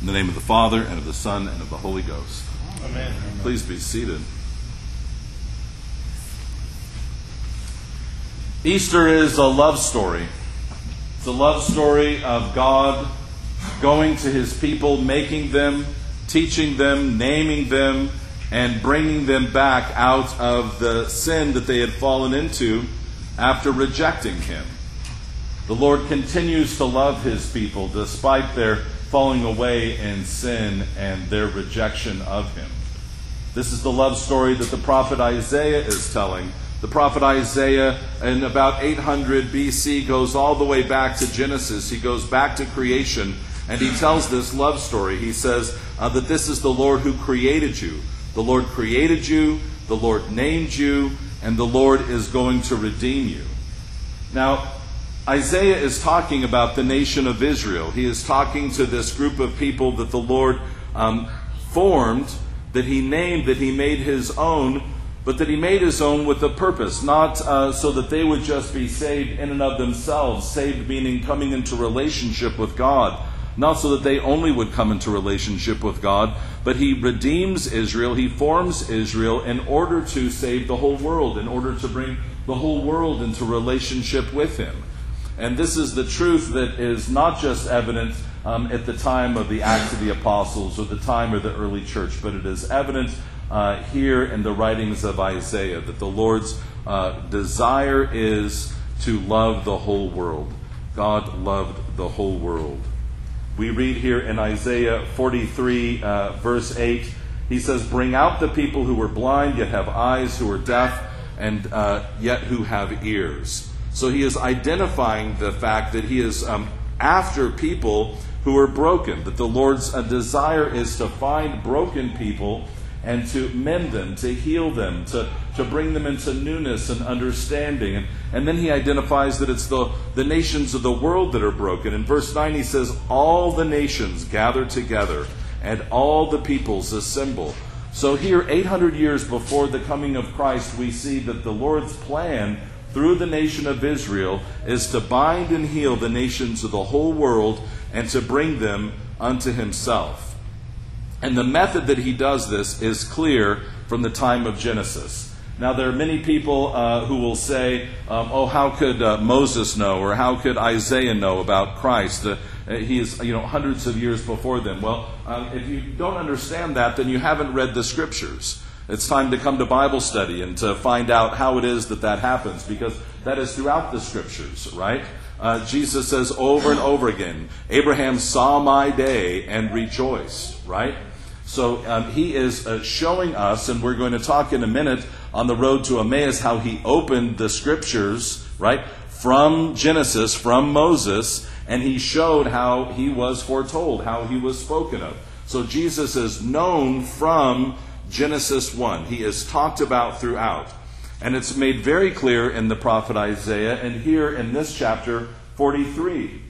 In the name of the Father, and of the Son, and of the Holy Ghost. Amen. Please be seated. Easter is a love story. It's a love story of God going to his people, making them, teaching them, naming them, and bringing them back out of the sin that they had fallen into after rejecting him. The Lord continues to love his people despite their falling away in sin and their rejection of him. This is the love story that the prophet Isaiah is telling. The prophet Isaiah, in about 800 BC, goes all the way back to Genesis. He goes back to creation and he tells this love story. He says uh, that this is the Lord who created you. The Lord created you, the Lord named you, and the Lord is going to redeem you. Now, Isaiah is talking about the nation of Israel. He is talking to this group of people that the Lord um, formed, that he named, that he made his own, but that he made his own with a purpose, not uh, so that they would just be saved in and of themselves, saved meaning coming into relationship with God, not so that they only would come into relationship with God, but he redeems Israel, he forms Israel in order to save the whole world, in order to bring the whole world into relationship with him. And this is the truth that is not just evident um, at the time of the Acts of the Apostles or the time of the early church, but it is evident uh, here in the writings of Isaiah that the Lord's uh, desire is to love the whole world. God loved the whole world. We read here in Isaiah 43, uh, verse 8, he says, Bring out the people who were blind, yet have eyes, who are deaf, and uh, yet who have ears. So he is identifying the fact that he is um, after people who are broken, that the Lord's uh, desire is to find broken people and to mend them, to heal them, to, to bring them into newness and understanding. And, and then he identifies that it's the, the nations of the world that are broken. In verse 9, he says, All the nations gather together, and all the peoples assemble. So here, 800 years before the coming of Christ, we see that the Lord's plan through the nation of Israel is to bind and heal the nations of the whole world and to bring them unto himself. And the method that he does this is clear from the time of Genesis. Now, there are many people uh, who will say, um, oh, how could uh, Moses know or how could Isaiah know about Christ? Uh, he is, you know, hundreds of years before them. Well, um, if you don't understand that, then you haven't read the scriptures. It's time to come to Bible study and to find out how it is that that happens because that is throughout the scriptures, right? Uh, Jesus says over and over again, Abraham saw my day and rejoiced, right? So um, he is uh, showing us, and we're going to talk in a minute on the road to Emmaus, how he opened the scriptures, right, from Genesis, from Moses, and he showed how he was foretold, how he was spoken of. So Jesus is known from Genesis 1. He is talked about throughout. And it's made very clear in the prophet Isaiah and here in this chapter 43.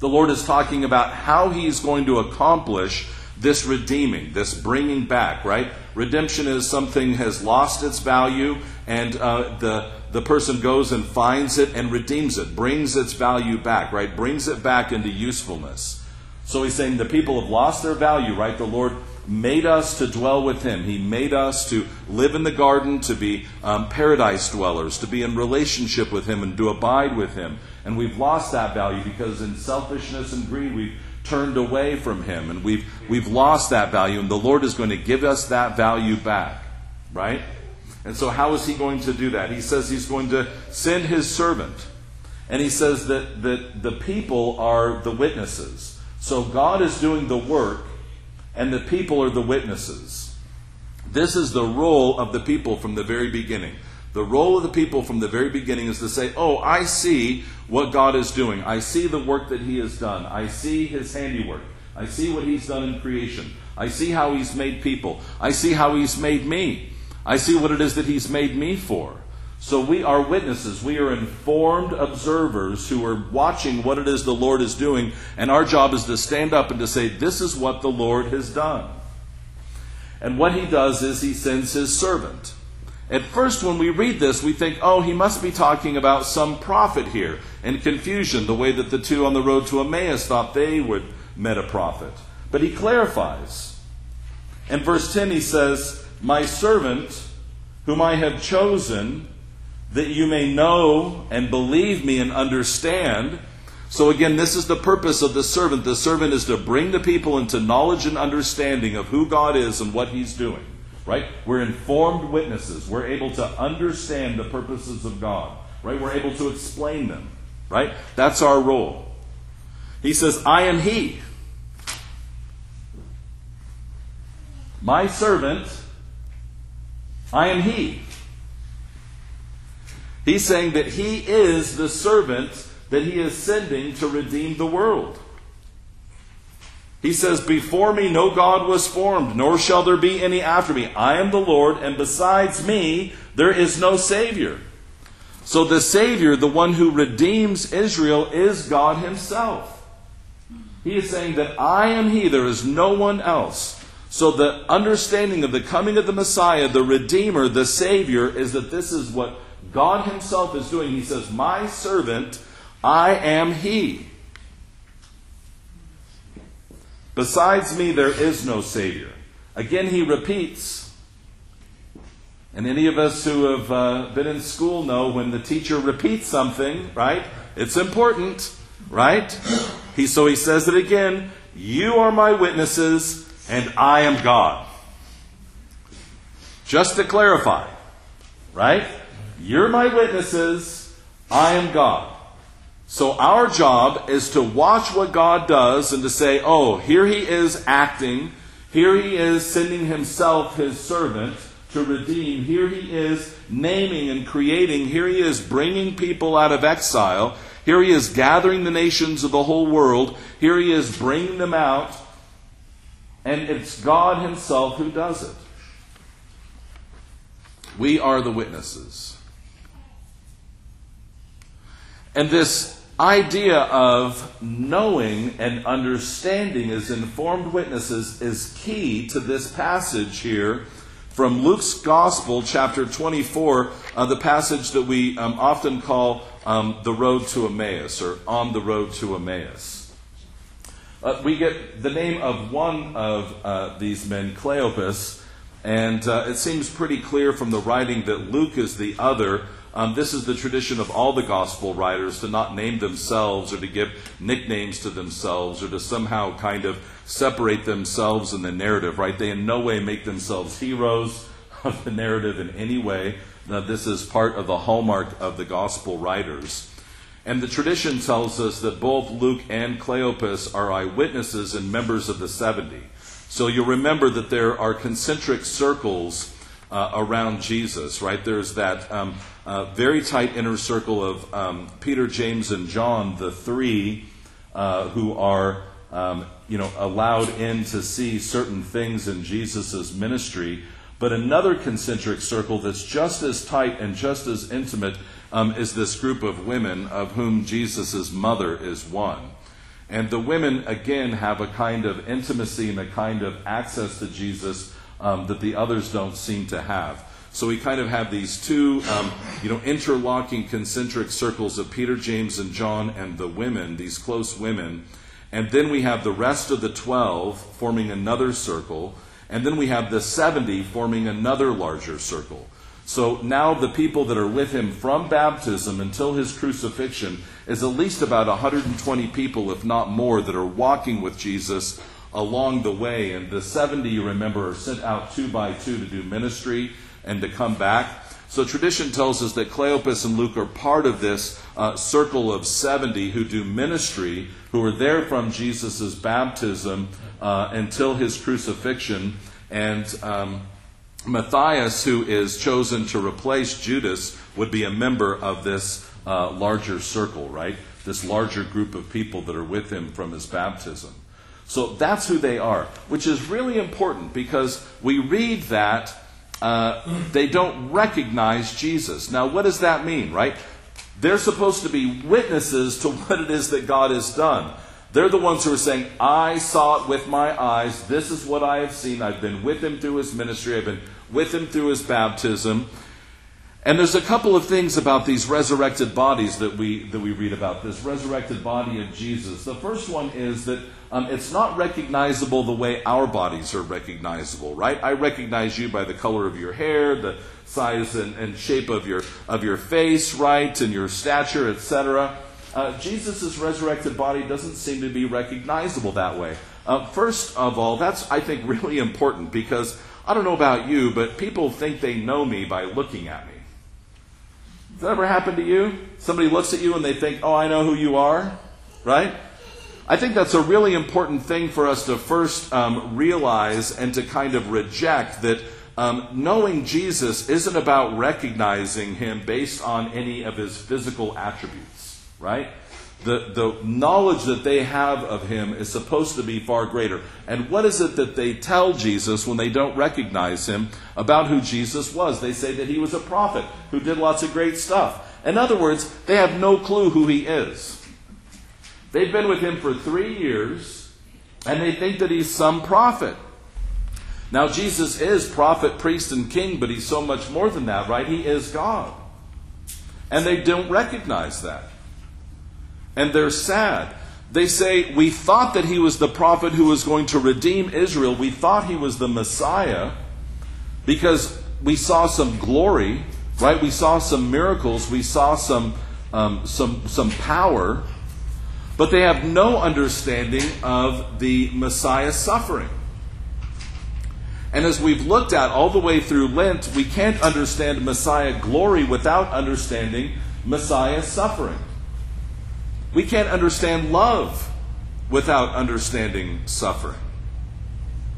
The Lord is talking about how he's going to accomplish this redeeming, this bringing back, right? Redemption is something has lost its value, and uh, the, the person goes and finds it and redeems it, brings its value back, right? Brings it back into usefulness. So he's saying the people have lost their value, right? The Lord made us to dwell with Him. He made us to live in the garden, to be um, paradise dwellers, to be in relationship with Him and to abide with Him. And we've lost that value because in selfishness and greed we've turned away from Him and we've, we've lost that value. And the Lord is going to give us that value back, right? And so, how is He going to do that? He says He's going to send His servant. And He says that, that the people are the witnesses. So, God is doing the work and the people are the witnesses. This is the role of the people from the very beginning. The role of the people from the very beginning is to say, Oh, I see what God is doing. I see the work that He has done. I see His handiwork. I see what He's done in creation. I see how He's made people. I see how He's made me. I see what it is that He's made me for. So we are witnesses. We are informed observers who are watching what it is the Lord is doing, and our job is to stand up and to say, This is what the Lord has done. And what he does is he sends his servant. At first, when we read this, we think, oh, he must be talking about some prophet here, in confusion, the way that the two on the road to Emmaus thought they would met a prophet. But he clarifies. In verse 10, he says, My servant, whom I have chosen, that you may know and believe me and understand. So, again, this is the purpose of the servant. The servant is to bring the people into knowledge and understanding of who God is and what he's doing. Right? We're informed witnesses. We're able to understand the purposes of God. Right? We're able to explain them. Right? That's our role. He says, I am He. My servant, I am He. He's saying that He is the servant that He is sending to redeem the world. He says, Before me no God was formed, nor shall there be any after me. I am the Lord, and besides me there is no Savior. So the Savior, the one who redeems Israel, is God Himself. He is saying that I am He, there is no one else. So the understanding of the coming of the Messiah, the Redeemer, the Savior, is that this is what God Himself is doing. He says, My servant, I am He. Besides me, there is no Savior. Again, He repeats. And any of us who have uh, been in school know when the teacher repeats something, right? It's important, right? He, so he says it again You are my witnesses and I am God. Just to clarify, right? You're my witnesses, I am God. So our job is to watch what God does and to say, oh, here he is acting, here he is sending himself, his servant, to redeem, here he is naming and creating, here he is bringing people out of exile, here he is gathering the nations of the whole world, here he is bringing them out. And it's God Himself who does it. We are the witnesses. And this idea of knowing and understanding as informed witnesses is key to this passage here from Luke's Gospel, chapter 24, uh, the passage that we um, often call um, the road to Emmaus or on the road to Emmaus. Uh, we get the name of one of uh, these men, Cleopas, and uh, it seems pretty clear from the writing that Luke is the other. Um, this is the tradition of all the gospel writers to not name themselves or to give nicknames to themselves or to somehow kind of separate themselves in the narrative, right? They in no way make themselves heroes of the narrative in any way. Now, this is part of the hallmark of the gospel writers. And the tradition tells us that both Luke and Cleopas are eyewitnesses and members of the 70. So you'll remember that there are concentric circles uh, around Jesus, right? There's that um, uh, very tight inner circle of um, Peter, James, and John, the three uh, who are, um, you know, allowed in to see certain things in Jesus' ministry. But another concentric circle that's just as tight and just as intimate um, is this group of women, of whom Jesus' mother is one. And the women, again, have a kind of intimacy and a kind of access to Jesus um, that the others don't seem to have. So we kind of have these two, um, you know, interlocking concentric circles of Peter, James, and John and the women, these close women. And then we have the rest of the 12 forming another circle. And then we have the 70 forming another larger circle. So now the people that are with him from baptism until his crucifixion is at least about 120 people, if not more, that are walking with Jesus along the way. And the 70, you remember, are sent out two by two to do ministry and to come back. So tradition tells us that Cleopas and Luke are part of this uh, circle of 70 who do ministry, who are there from Jesus' baptism uh, until his crucifixion. And um, Matthias, who is chosen to replace Judas, would be a member of this uh, larger circle, right? This larger group of people that are with him from his baptism. So that's who they are, which is really important because we read that uh, they don't recognize Jesus. Now, what does that mean, right? They're supposed to be witnesses to what it is that God has done. They're the ones who are saying, I saw it with my eyes. This is what I have seen. I've been with him through his ministry. I've been with him through his baptism. And there's a couple of things about these resurrected bodies that we, that we read about, this resurrected body of Jesus. The first one is that um, it's not recognizable the way our bodies are recognizable, right? I recognize you by the color of your hair, the size and, and shape of your of your face, right, and your stature, etc. Uh, Jesus' resurrected body doesn't seem to be recognizable that way. Uh, first of all, that's I think really important because I don't know about you, but people think they know me by looking at me. Does that ever happen to you? Somebody looks at you and they think, "Oh, I know who you are," right? I think that's a really important thing for us to first um, realize and to kind of reject that um, knowing Jesus isn't about recognizing him based on any of his physical attributes, right? The, the knowledge that they have of him is supposed to be far greater. And what is it that they tell Jesus when they don't recognize him about who Jesus was? They say that he was a prophet who did lots of great stuff. In other words, they have no clue who he is. They've been with him for three years, and they think that he's some prophet. Now, Jesus is prophet, priest, and king, but he's so much more than that, right? He is God. And they don't recognize that. And they're sad. They say, We thought that he was the prophet who was going to redeem Israel. We thought he was the Messiah because we saw some glory, right? We saw some miracles. We saw some, um, some, some power but they have no understanding of the Messiah's suffering. And as we've looked at all the way through Lent, we can't understand Messiah glory without understanding Messiah's suffering. We can't understand love without understanding suffering.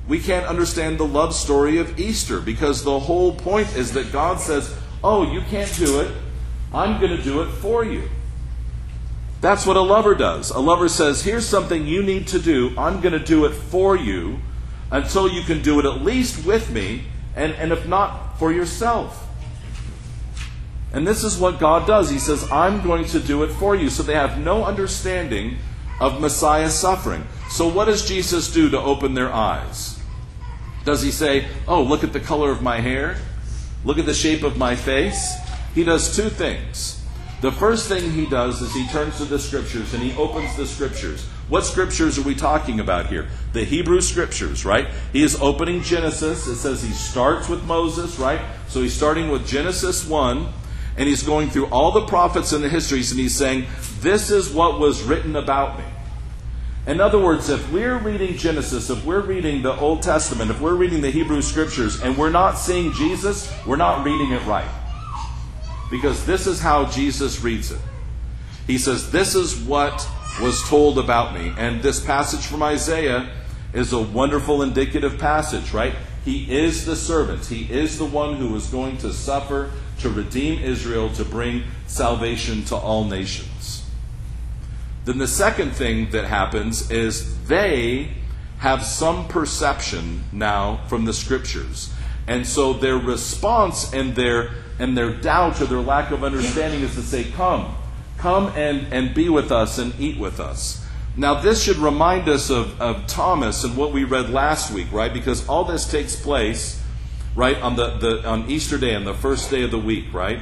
We can't understand the love story of Easter because the whole point is that God says, Oh, you can't do it. I'm going to do it for you. That's what a lover does. A lover says, Here's something you need to do. I'm going to do it for you until you can do it at least with me, and, and if not, for yourself. And this is what God does. He says, I'm going to do it for you. So they have no understanding of Messiah's suffering. So what does Jesus do to open their eyes? Does he say, Oh, look at the color of my hair? Look at the shape of my face? He does two things. The first thing he does is he turns to the scriptures and he opens the scriptures. What scriptures are we talking about here? The Hebrew scriptures, right? He is opening Genesis. It says he starts with Moses, right? So he's starting with Genesis 1 and he's going through all the prophets and the histories and he's saying, This is what was written about me. In other words, if we're reading Genesis, if we're reading the Old Testament, if we're reading the Hebrew scriptures and we're not seeing Jesus, we're not reading it right because this is how Jesus reads it. He says, This is what was told about me. And this passage from Isaiah is a wonderful indicative passage, right? He is the servant, He is the one who is going to suffer to redeem Israel, to bring salvation to all nations. Then the second thing that happens is they have some perception now from the scriptures. And so their response and their and their doubt or their lack of understanding is to say, Come, come and, and be with us and eat with us. Now, this should remind us of, of Thomas and what we read last week, right? Because all this takes place, right, on, the, the, on Easter Day, on the first day of the week, right?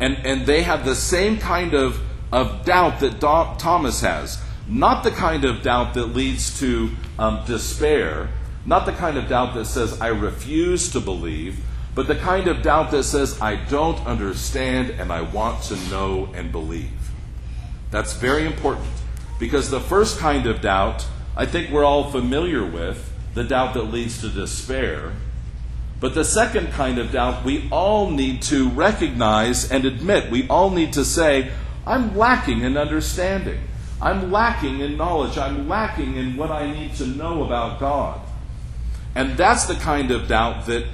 And, and they have the same kind of, of doubt that Do- Thomas has. Not the kind of doubt that leads to um, despair, not the kind of doubt that says, I refuse to believe, but the kind of doubt that says, I don't understand and I want to know and believe. That's very important because the first kind of doubt, I think we're all familiar with, the doubt that leads to despair. But the second kind of doubt, we all need to recognize and admit. We all need to say, I'm lacking in understanding. I'm lacking in knowledge. I'm lacking in what I need to know about God. And that's the kind of doubt that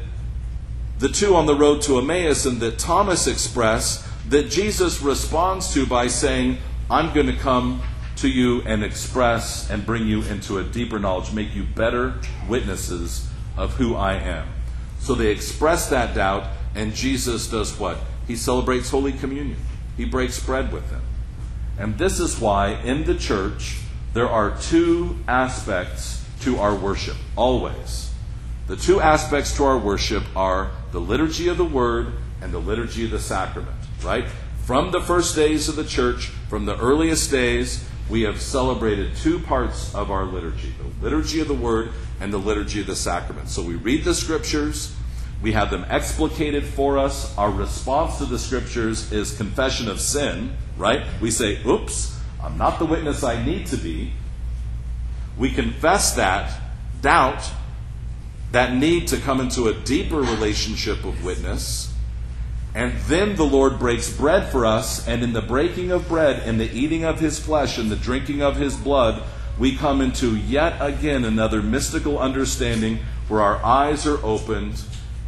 the two on the road to Emmaus and that Thomas express that Jesus responds to by saying, I'm going to come to you and express and bring you into a deeper knowledge, make you better witnesses of who I am. So they express that doubt, and Jesus does what? He celebrates Holy Communion. He breaks bread with them. And this is why in the church there are two aspects to our worship, always. The two aspects to our worship are the liturgy of the word and the liturgy of the sacrament, right? From the first days of the church, from the earliest days, we have celebrated two parts of our liturgy the liturgy of the Word and the liturgy of the sacrament. So we read the Scriptures, we have them explicated for us. Our response to the Scriptures is confession of sin, right? We say, oops, I'm not the witness I need to be. We confess that doubt, that need to come into a deeper relationship of witness. And then the Lord breaks bread for us, and in the breaking of bread, in the eating of his flesh, and the drinking of his blood, we come into yet again another mystical understanding where our eyes are opened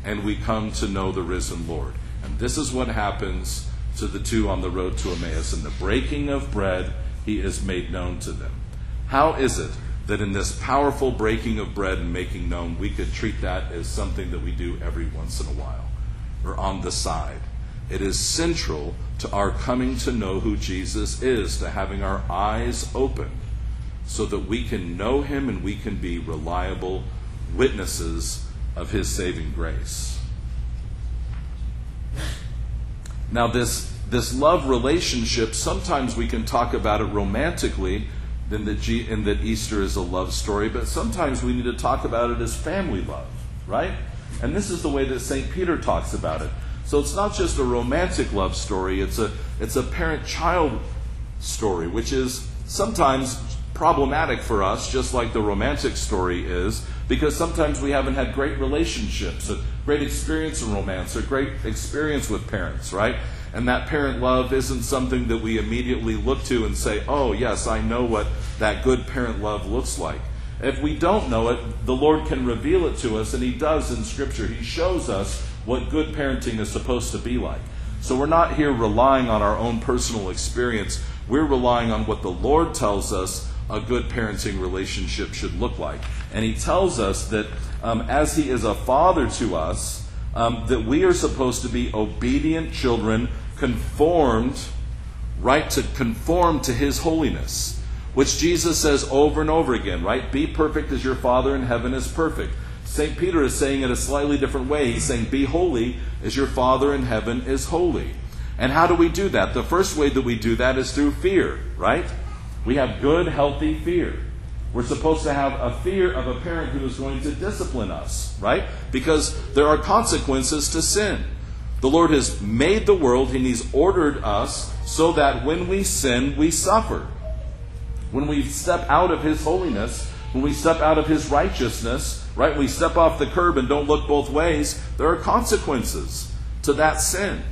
and we come to know the risen Lord. And this is what happens to the two on the road to Emmaus. In the breaking of bread, he is made known to them. How is it that in this powerful breaking of bread and making known, we could treat that as something that we do every once in a while or on the side? It is central to our coming to know who Jesus is, to having our eyes open so that we can know him and we can be reliable witnesses of his saving grace. Now, this, this love relationship, sometimes we can talk about it romantically, in that, G, in that Easter is a love story, but sometimes we need to talk about it as family love, right? And this is the way that St. Peter talks about it. So it's not just a romantic love story, it's a, it's a parent child story, which is sometimes problematic for us, just like the romantic story is, because sometimes we haven't had great relationships, a great experience in romance, or great experience with parents, right? And that parent love isn't something that we immediately look to and say, oh, yes, I know what that good parent love looks like. If we don't know it, the Lord can reveal it to us, and He does in Scripture. He shows us what good parenting is supposed to be like. So we're not here relying on our own personal experience. We're relying on what the Lord tells us a good parenting relationship should look like. And he tells us that um, as he is a father to us, um, that we are supposed to be obedient children, conformed, right, to conform to his holiness, which Jesus says over and over again, right? Be perfect as your Father in heaven is perfect. St. Peter is saying it a slightly different way. He's saying, Be holy as your Father in heaven is holy. And how do we do that? The first way that we do that is through fear, right? We have good, healthy fear. We're supposed to have a fear of a parent who is going to discipline us, right? Because there are consequences to sin. The Lord has made the world and He's ordered us so that when we sin, we suffer. When we step out of His holiness, when we step out of His righteousness, right? We step off the curb and don't look both ways, there are consequences to that sin.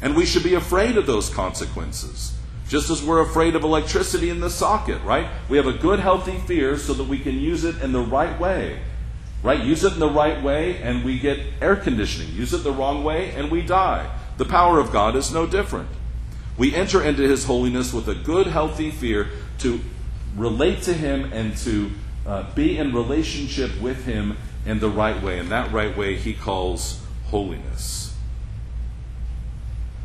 And we should be afraid of those consequences. Just as we're afraid of electricity in the socket, right? We have a good, healthy fear so that we can use it in the right way. Right? Use it in the right way and we get air conditioning. Use it the wrong way and we die. The power of God is no different. We enter into His holiness with a good, healthy fear to relate to Him and to uh, be in relationship with Him in the right way. And that right way He calls holiness.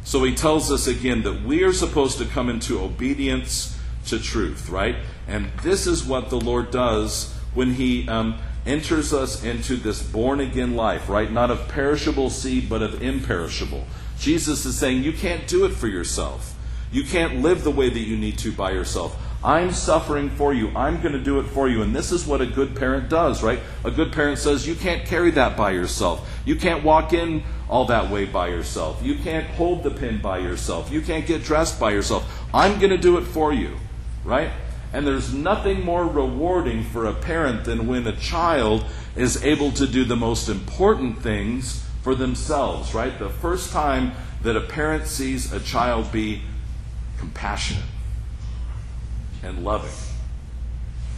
So he tells us again that we are supposed to come into obedience to truth, right? And this is what the Lord does when he um, enters us into this born again life, right? Not of perishable seed, but of imperishable. Jesus is saying, You can't do it for yourself. You can't live the way that you need to by yourself. I'm suffering for you. I'm going to do it for you. And this is what a good parent does, right? A good parent says, You can't carry that by yourself. You can't walk in all that way by yourself. You can't hold the pin by yourself. You can't get dressed by yourself. I'm going to do it for you, right? And there's nothing more rewarding for a parent than when a child is able to do the most important things for themselves, right? The first time that a parent sees a child be compassionate and loving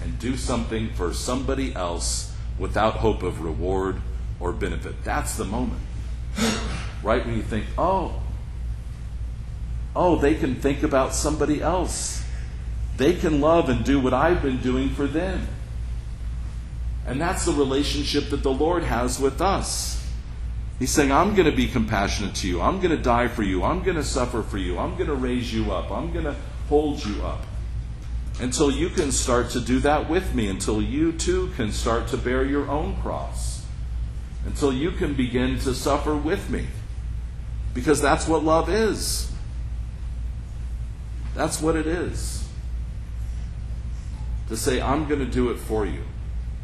and do something for somebody else without hope of reward or benefit. That's the moment. Right when you think, oh, oh, they can think about somebody else. They can love and do what I've been doing for them. And that's the relationship that the Lord has with us. He's saying, I'm going to be compassionate to you. I'm going to die for you. I'm going to suffer for you. I'm going to raise you up. I'm going to hold you up. Until you can start to do that with me, until you too can start to bear your own cross, until you can begin to suffer with me. Because that's what love is. That's what it is. to say, I'm going to do it for you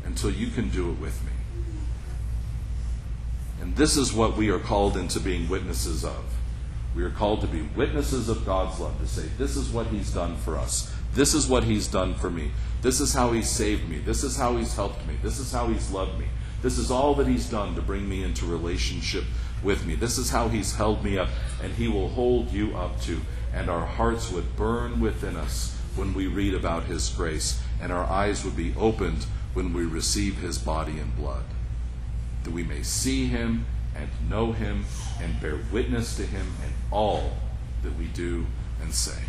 until you can do it with me. And this is what we are called into being witnesses of. We are called to be witnesses of God's love, to say, This is what He's done for us. This is what He's done for me. This is how He's saved me. This is how He's helped me. This is how He's loved me. This is all that He's done to bring me into relationship with me. This is how He's held me up, and He will hold you up too. And our hearts would burn within us when we read about His grace, and our eyes would be opened when we receive His body and blood. That we may see Him and know Him and bear witness to Him in all that we do and say.